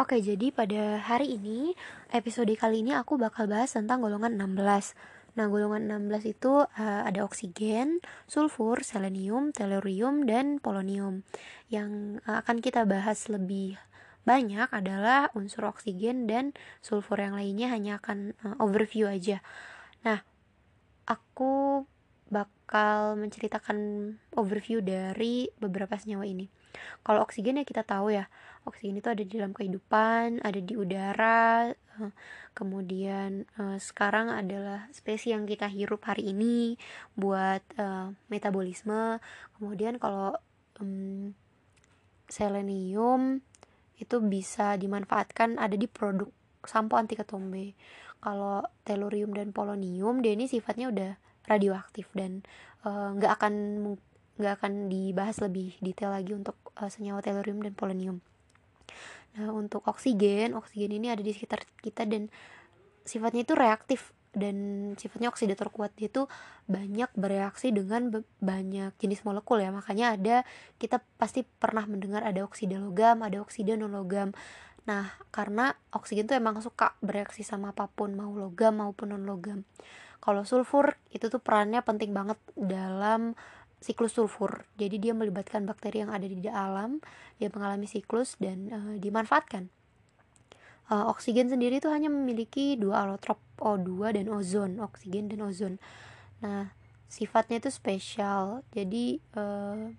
Oke, jadi pada hari ini, episode kali ini aku bakal bahas tentang golongan 16. Nah, golongan 16 itu uh, ada oksigen, sulfur, selenium, tellurium, dan polonium. Yang uh, akan kita bahas lebih banyak adalah unsur oksigen dan sulfur yang lainnya hanya akan uh, overview aja. Nah, aku bakal menceritakan overview dari beberapa senyawa ini. Kalau oksigen ya kita tahu ya, oksigen itu ada di dalam kehidupan, ada di udara, eh, kemudian uh, sekarang adalah spesies yang kita hirup hari ini buat uh, metabolisme. Kemudian kalau um, selenium itu bisa dimanfaatkan ada di produk sampo anti ketombe. Kalau tellurium dan polonium dia ini sifatnya udah radioaktif dan nggak uh, akan nggak akan dibahas lebih detail lagi untuk uh, senyawa tellurium dan polonium. Nah, untuk oksigen, oksigen ini ada di sekitar kita dan sifatnya itu reaktif dan sifatnya oksidator kuat. Dia itu banyak bereaksi dengan banyak jenis molekul ya. Makanya ada kita pasti pernah mendengar ada oksida logam ada oksida non logam nah karena oksigen tuh emang suka bereaksi sama apa pun mau logam maupun non logam kalau sulfur itu tuh perannya penting banget dalam siklus sulfur. Jadi dia melibatkan bakteri yang ada di alam, dia mengalami siklus dan uh, dimanfaatkan. Uh, oksigen sendiri itu hanya memiliki dua alotrop O2 dan ozon, oksigen dan ozon. Nah, sifatnya itu spesial. Jadi uh,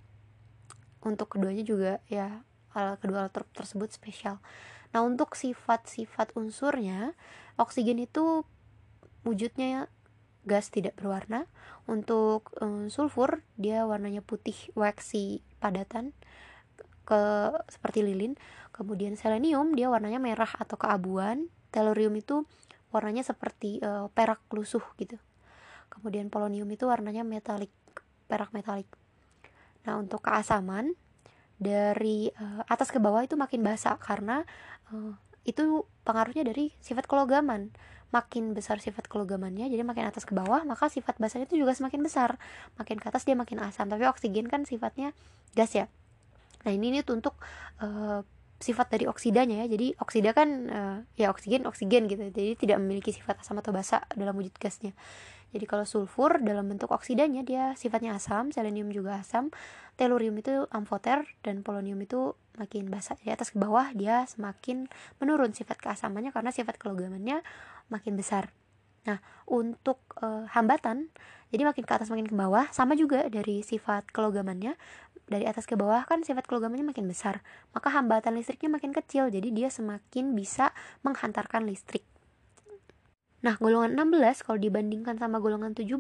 untuk keduanya juga ya kedua alotrop tersebut spesial. Nah, untuk sifat-sifat unsurnya, oksigen itu wujudnya gas tidak berwarna. Untuk um, sulfur dia warnanya putih waxy padatan ke seperti lilin. Kemudian selenium dia warnanya merah atau keabuan. Tellurium itu warnanya seperti uh, perak lusuh gitu. Kemudian polonium itu warnanya metalik, perak metalik. Nah, untuk keasaman dari uh, atas ke bawah itu makin basah karena uh, itu pengaruhnya dari sifat kelogaman. Makin besar sifat kelogamannya jadi makin atas ke bawah maka sifat basanya itu juga semakin besar. Makin ke atas dia makin asam tapi oksigen kan sifatnya gas ya. Nah ini nih untuk uh, sifat dari oksidanya ya. Jadi oksida kan uh, ya oksigen oksigen gitu. Jadi tidak memiliki sifat asam atau basa dalam wujud gasnya jadi kalau sulfur dalam bentuk oksidanya dia sifatnya asam, selenium juga asam, tellurium itu amfoter dan polonium itu makin basa. Di atas ke bawah dia semakin menurun sifat keasamannya karena sifat kelogamannya makin besar. Nah, untuk e, hambatan jadi makin ke atas makin ke bawah sama juga dari sifat kelogamannya dari atas ke bawah kan sifat kelogamannya makin besar maka hambatan listriknya makin kecil jadi dia semakin bisa menghantarkan listrik Nah, golongan 16 kalau dibandingkan sama golongan 17,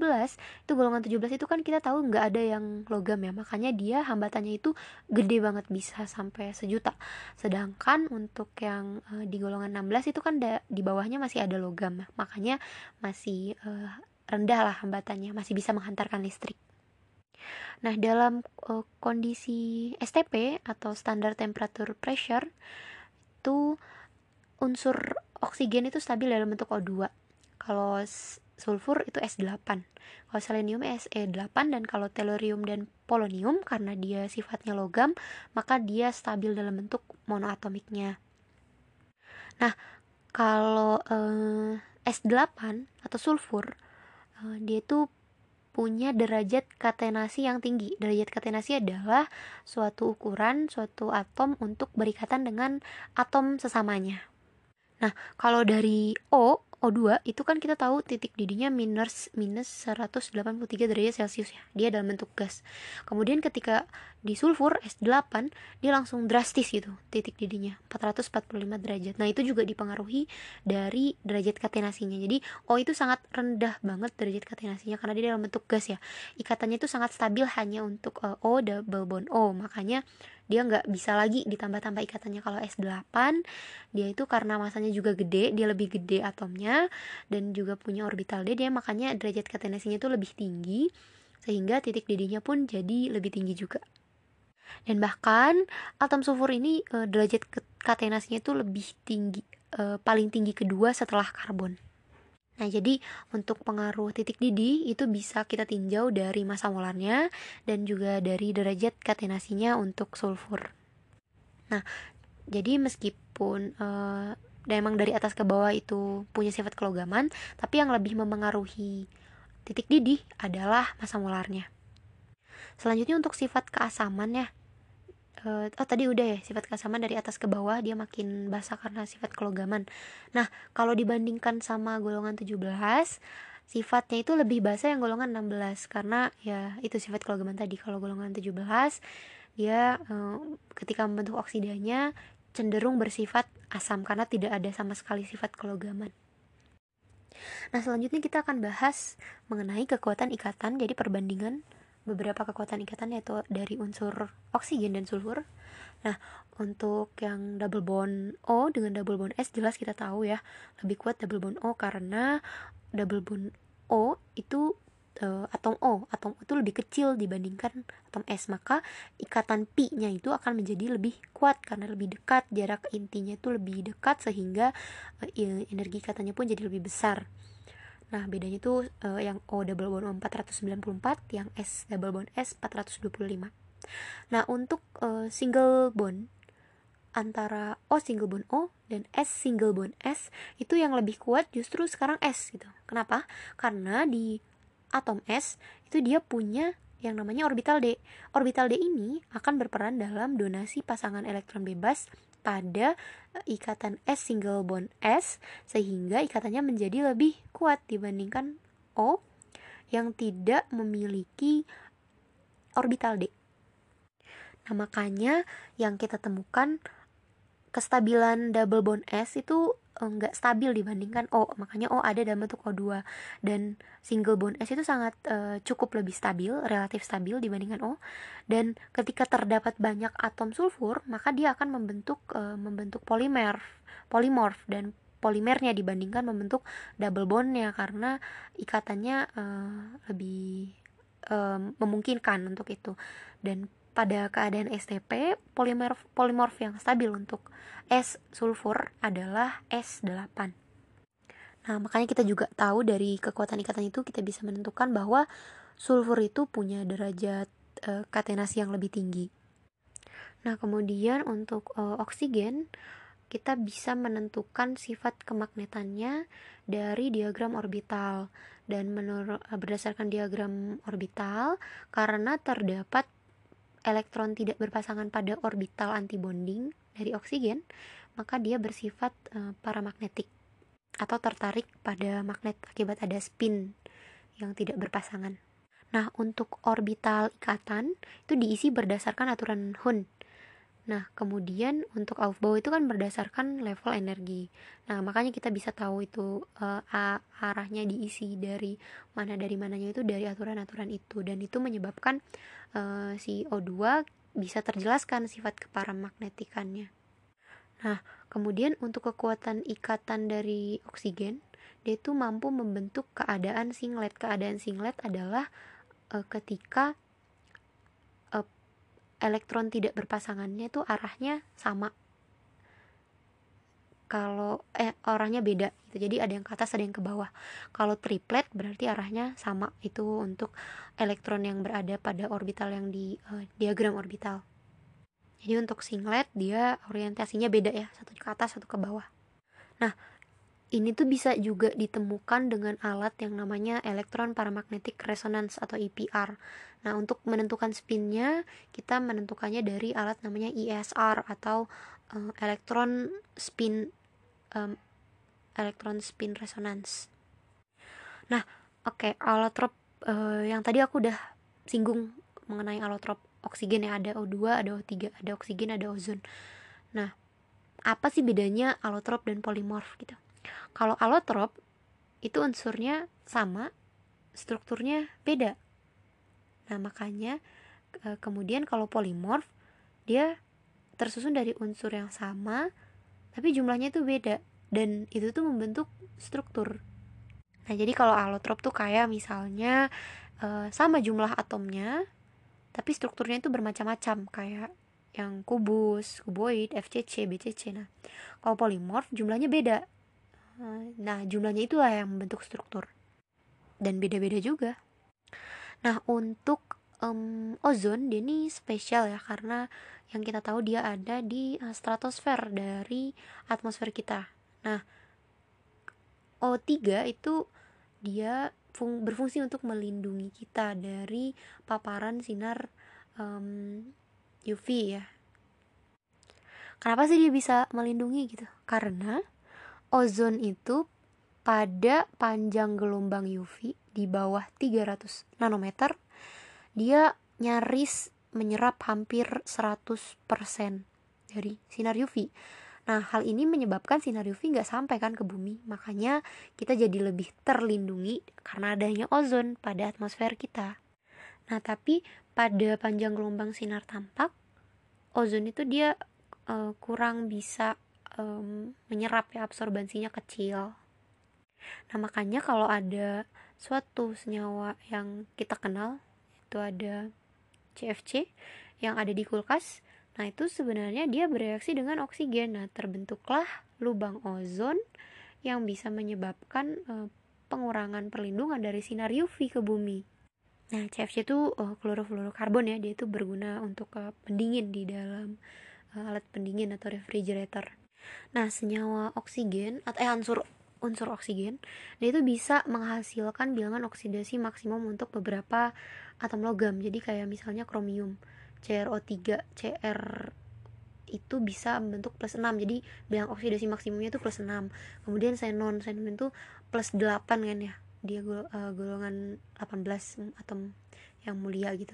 itu golongan 17 itu kan kita tahu nggak ada yang logam ya. Makanya dia hambatannya itu gede banget bisa sampai sejuta. Sedangkan untuk yang uh, di golongan 16 itu kan da, di bawahnya masih ada logam. Makanya masih uh, rendah lah hambatannya, masih bisa menghantarkan listrik. Nah, dalam uh, kondisi STP atau standar temperature pressure itu unsur oksigen itu stabil dalam bentuk O2 kalau sulfur itu S8 kalau selenium Se8 dan kalau tellurium dan polonium karena dia sifatnya logam maka dia stabil dalam bentuk monoatomiknya nah kalau eh, S8 atau sulfur eh, dia itu punya derajat katenasi yang tinggi. Derajat katenasi adalah suatu ukuran suatu atom untuk berikatan dengan atom sesamanya. Nah, kalau dari O O2 itu kan kita tahu titik didihnya minus minus 183 derajat Celcius ya. Dia dalam bentuk gas. Kemudian ketika di sulfur S8 dia langsung drastis gitu titik didihnya 445 derajat. Nah, itu juga dipengaruhi dari derajat katenasinya. Jadi O itu sangat rendah banget derajat katenasinya karena dia dalam bentuk gas ya. Ikatannya itu sangat stabil hanya untuk uh, O double bond O. Makanya dia nggak bisa lagi ditambah-tambah ikatannya. Kalau S8 dia itu karena masanya juga gede dia lebih gede atomnya dan juga punya orbital D dia makanya derajat katenasinya itu lebih tinggi sehingga titik didihnya pun jadi lebih tinggi juga. Dan bahkan atom sulfur ini e, derajat katenasinya itu lebih tinggi e, paling tinggi kedua setelah karbon Nah, jadi untuk pengaruh titik didih itu bisa kita tinjau dari massa molarnya dan juga dari derajat katenasinya untuk sulfur. Nah, jadi meskipun uh, dan emang dari atas ke bawah itu punya sifat kelogaman tapi yang lebih memengaruhi titik didih adalah masa molarnya selanjutnya untuk sifat keasaman ya uh, oh tadi udah ya sifat keasaman dari atas ke bawah dia makin basah karena sifat kelogaman. Nah kalau dibandingkan sama golongan 17 sifatnya itu lebih basah yang golongan 16 karena ya itu sifat kelogaman tadi. Kalau golongan 17 dia uh, ketika membentuk oksidanya cenderung bersifat asam. Karena tidak ada sama sekali sifat kelogaman. Nah, selanjutnya kita akan bahas mengenai kekuatan ikatan, jadi perbandingan beberapa kekuatan ikatan yaitu dari unsur oksigen dan sulfur. Nah, untuk yang double bond O dengan double bond S jelas kita tahu ya, lebih kuat double bond O karena double bond O itu uh, atom O, atom O itu lebih kecil dibandingkan atom S, maka ikatan pi-nya itu akan menjadi lebih kuat karena lebih dekat, jarak intinya itu lebih dekat sehingga uh, energi ikatannya pun jadi lebih besar. Nah, bedanya itu uh, yang O double bond O 494, yang S double bond S 425. Nah, untuk uh, single bond antara O single bond O dan S single bond S itu yang lebih kuat justru sekarang S gitu. Kenapa? Karena di atom S itu dia punya yang namanya orbital D. Orbital D ini akan berperan dalam donasi pasangan elektron bebas pada eh, ikatan S single bond S sehingga ikatannya menjadi lebih kuat dibandingkan O yang tidak memiliki orbital D. Nah, makanya yang kita temukan kestabilan double bond S itu enggak stabil dibandingkan O. Makanya O ada dalam bentuk O2 dan single bond S itu sangat uh, cukup lebih stabil relatif stabil dibandingkan O. Dan ketika terdapat banyak atom sulfur maka dia akan membentuk uh, membentuk polimer polimorf. Dan polimernya dibandingkan membentuk double bondnya karena ikatannya uh, lebih memungkinkan untuk itu. Dan pada keadaan STP, polimer polimorf yang stabil untuk S sulfur adalah S8. Nah, makanya kita juga tahu dari kekuatan ikatan itu kita bisa menentukan bahwa sulfur itu punya derajat e, katenasi yang lebih tinggi. Nah, kemudian untuk e, oksigen kita bisa menentukan sifat kemagnetannya dari diagram orbital dan menurut berdasarkan diagram orbital karena terdapat elektron tidak berpasangan pada orbital antibonding dari oksigen, maka dia bersifat uh, paramagnetik atau tertarik pada magnet akibat ada spin yang tidak berpasangan. Nah, untuk orbital ikatan itu diisi berdasarkan aturan Hund Nah, kemudian untuk Aufbau itu kan berdasarkan level energi. Nah, makanya kita bisa tahu itu uh, arahnya diisi dari mana dari mananya itu dari aturan-aturan itu dan itu menyebabkan uh, si O2 bisa terjelaskan sifat keparamagnetikannya. Nah, kemudian untuk kekuatan ikatan dari oksigen, dia itu mampu membentuk keadaan singlet. Keadaan singlet adalah uh, ketika elektron tidak berpasangannya itu arahnya sama. Kalau eh orangnya beda gitu. Jadi ada yang ke atas ada yang ke bawah. Kalau triplet berarti arahnya sama. Itu untuk elektron yang berada pada orbital yang di uh, diagram orbital. Jadi untuk singlet dia orientasinya beda ya. Satu ke atas satu ke bawah. Nah ini tuh bisa juga ditemukan dengan alat yang namanya elektron paramagnetic resonance atau EPR. Nah, untuk menentukan spinnya, kita menentukannya dari alat namanya ESR atau uh, elektron spin um, elektron spin resonance. Nah, oke, okay, allotrop uh, yang tadi aku udah singgung mengenai allotrop oksigen yang ada O2, ada O3, ada oksigen, ada ozon. Nah, apa sih bedanya allotrop dan polimorf gitu? Kalau alotrop itu unsurnya sama, strukturnya beda. Nah, makanya e, kemudian kalau polimorf dia tersusun dari unsur yang sama tapi jumlahnya itu beda dan itu tuh membentuk struktur. Nah, jadi kalau alotrop tuh kayak misalnya e, sama jumlah atomnya tapi strukturnya itu bermacam-macam kayak yang kubus, kuboid, FCC, BCC. Nah, kalau polimorf jumlahnya beda. Nah, jumlahnya itulah yang membentuk struktur. Dan beda-beda juga. Nah, untuk um, ozon dia ini spesial ya karena yang kita tahu dia ada di uh, stratosfer dari atmosfer kita. Nah, O3 itu dia fung berfungsi untuk melindungi kita dari paparan sinar um, UV ya. Kenapa sih dia bisa melindungi gitu? Karena ozon itu pada panjang gelombang UV di bawah 300 nanometer dia nyaris menyerap hampir 100% dari sinar UV. Nah, hal ini menyebabkan sinar UV nggak sampai kan ke bumi. Makanya kita jadi lebih terlindungi karena adanya ozon pada atmosfer kita. Nah, tapi pada panjang gelombang sinar tampak, ozon itu dia uh, kurang bisa um, menyerap ya absorbansinya kecil. Nah, makanya kalau ada suatu senyawa yang kita kenal itu ada CFC yang ada di kulkas Nah, itu sebenarnya dia bereaksi dengan oksigen. Nah, terbentuklah lubang ozon yang bisa menyebabkan uh, pengurangan perlindungan dari sinar UV ke bumi. Nah, CFC itu uh, klorofluorokarbon ya, dia itu berguna untuk uh, pendingin di dalam uh, alat pendingin atau refrigerator. Nah, senyawa oksigen atau eh unsur unsur oksigen, dia itu bisa menghasilkan bilangan oksidasi maksimum untuk beberapa atom logam. Jadi kayak misalnya kromium. CrO3 Cr itu bisa membentuk plus 6 jadi bilang oksidasi maksimumnya itu plus 6 kemudian xenon xenon itu plus 8 kan ya dia uh, golongan 18 atom yang mulia gitu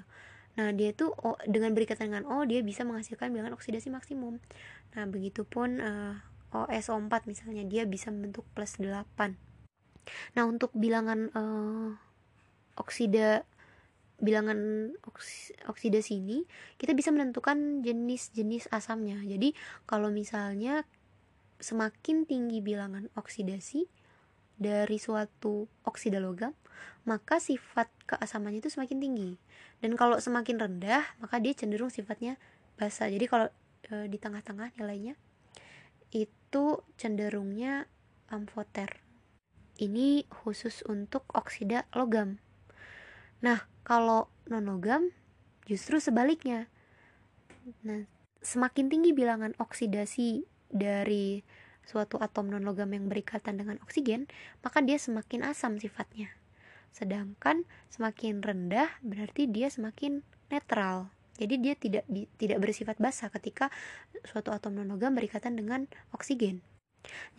nah dia itu oh, dengan berikatan dengan O dia bisa menghasilkan bilangan oksidasi maksimum. Nah begitupun uh, OSO4 misalnya dia bisa membentuk plus 8 nah untuk bilangan uh, oksida bilangan oksidasi ini kita bisa menentukan jenis-jenis asamnya. Jadi kalau misalnya semakin tinggi bilangan oksidasi dari suatu oksida logam maka sifat keasamannya itu semakin tinggi. Dan kalau semakin rendah maka dia cenderung sifatnya basa jadi kalau e, di tengah-tengah nilainya itu cenderungnya amfoter. Ini khusus untuk oksida logam. Nah kalau non logam justru sebaliknya. Nah, semakin tinggi bilangan oksidasi dari suatu atom non logam yang berikatan dengan oksigen, maka dia semakin asam sifatnya. Sedangkan semakin rendah berarti dia semakin netral. Jadi dia tidak tidak bersifat basa ketika suatu atom non logam berikatan dengan oksigen.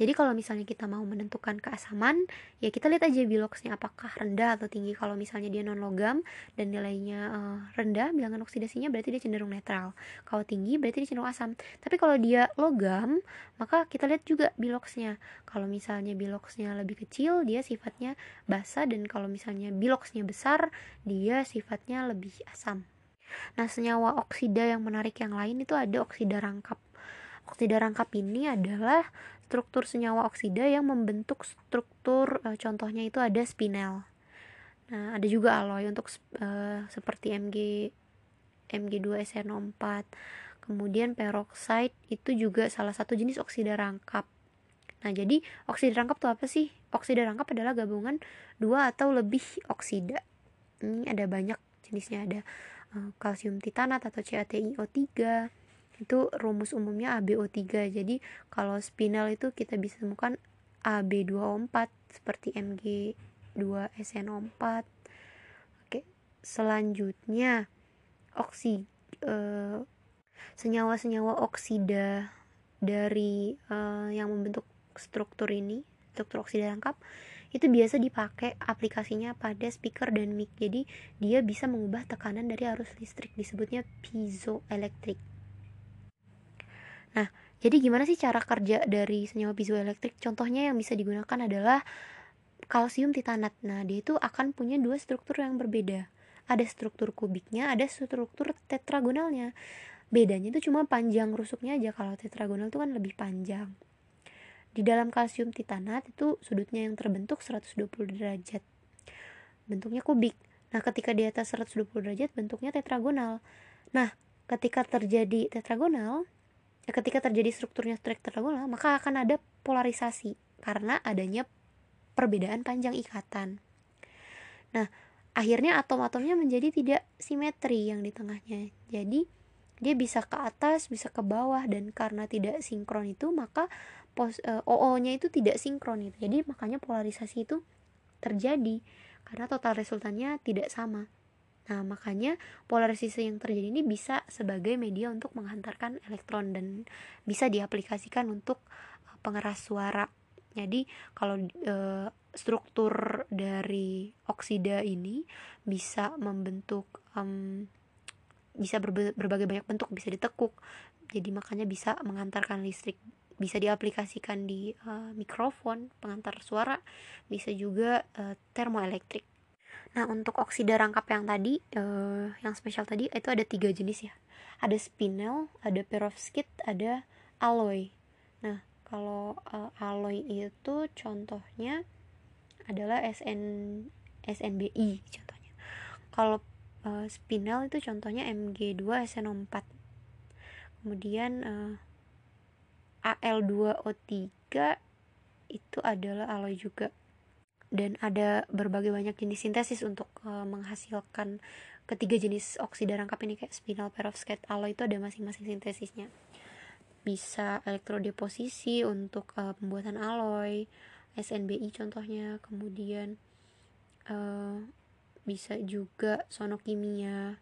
Jadi kalau misalnya kita mau menentukan keasaman, ya kita lihat aja biloxnya apakah rendah atau tinggi. Kalau misalnya dia non logam dan nilainya uh, rendah, bilangan oksidasinya berarti dia cenderung netral. Kalau tinggi berarti dia cenderung asam. Tapi kalau dia logam, maka kita lihat juga biloxnya. Kalau misalnya biloxnya lebih kecil, dia sifatnya basa dan kalau misalnya biloxnya besar, dia sifatnya lebih asam. Nah, senyawa oksida yang menarik yang lain itu ada oksida rangkap. Oksida rangkap ini adalah struktur senyawa oksida yang membentuk struktur uh, contohnya itu ada spinel. Nah, ada juga alloy untuk uh, seperti Mg Mg2SN4. Kemudian peroxide itu juga salah satu jenis oksida rangkap. Nah, jadi oksida rangkap itu apa sih? Oksida rangkap adalah gabungan dua atau lebih oksida. Ini ada banyak jenisnya ada uh, kalsium titanat atau CaTiO3 itu rumus umumnya AbO3 jadi kalau spinel itu kita bisa temukan Ab2O4 seperti Mg2SNO4 oke selanjutnya oksi senyawa senyawa-senyawa oksida dari uh, yang membentuk struktur ini struktur oksida lengkap itu biasa dipakai aplikasinya pada speaker dan mic. Jadi dia bisa mengubah tekanan dari arus listrik disebutnya piezoelektrik Nah, jadi gimana sih cara kerja dari senyawa piezoelektrik? Contohnya yang bisa digunakan adalah kalsium titanat. Nah, dia itu akan punya dua struktur yang berbeda. Ada struktur kubiknya, ada struktur tetragonalnya. Bedanya itu cuma panjang rusuknya aja. Kalau tetragonal itu kan lebih panjang. Di dalam kalsium titanat itu sudutnya yang terbentuk 120 derajat. Bentuknya kubik. Nah, ketika di atas 120 derajat bentuknya tetragonal. Nah, ketika terjadi tetragonal, Ya, ketika terjadi strukturnya tetragonal, maka akan ada polarisasi karena adanya perbedaan panjang ikatan. Nah, akhirnya atom-atomnya menjadi tidak simetri yang di tengahnya. Jadi dia bisa ke atas bisa ke bawah dan karena tidak sinkron itu maka pos uh, eh, OO-nya itu tidak sinkron itu jadi makanya polarisasi itu terjadi karena total resultannya tidak sama Nah, makanya polarisasi yang terjadi ini bisa sebagai media untuk menghantarkan elektron dan bisa diaplikasikan untuk uh, pengeras suara. Jadi, kalau e, struktur dari oksida ini bisa membentuk um, bisa berbagai banyak bentuk, bisa ditekuk. Jadi makanya bisa menghantarkan listrik bisa diaplikasikan di uh, mikrofon pengantar suara bisa juga uh, termoelektrik Nah untuk oksida rangkap yang tadi, uh, yang spesial tadi itu ada tiga jenis ya. Ada spinel, ada perovskit, ada alloy. Nah kalau uh, alloy itu contohnya adalah SN SNBI contohnya. Kalau uh, spinel itu contohnya Mg2 SN4. Kemudian uh, Al2O3 itu adalah alloy juga dan ada berbagai banyak jenis sintesis untuk uh, menghasilkan ketiga jenis oksida rangkap ini kayak spinel, perovskite, alloy itu ada masing-masing sintesisnya. Bisa elektrodeposisi untuk uh, pembuatan alloy, SNBI contohnya, kemudian uh, bisa juga sonokimia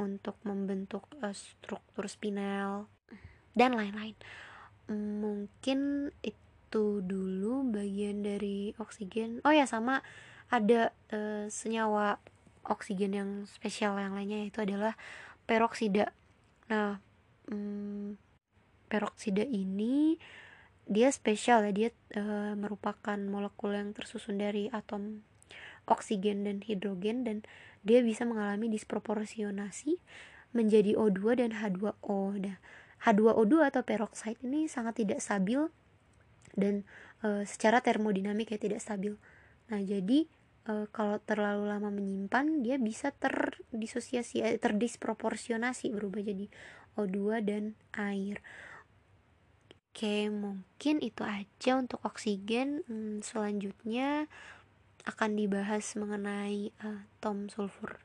untuk membentuk uh, struktur spinel dan lain-lain. Mungkin itu itu dulu bagian dari oksigen oh ya sama ada e, senyawa oksigen yang spesial yang lainnya itu adalah peroksida nah hmm, peroksida ini dia spesial ya dia e, merupakan molekul yang tersusun dari atom oksigen dan hidrogen dan dia bisa mengalami disproporsionasi menjadi O2 dan H2O. Nah, H2O2 atau peroksida ini sangat tidak stabil dan e, secara termodinamik ya tidak stabil. Nah, jadi e, kalau terlalu lama menyimpan dia bisa terdisosiasi eh, terdisproporsionasi berubah jadi O2 dan air. Oke, mungkin itu aja untuk oksigen. Hmm, selanjutnya akan dibahas mengenai tom sulfur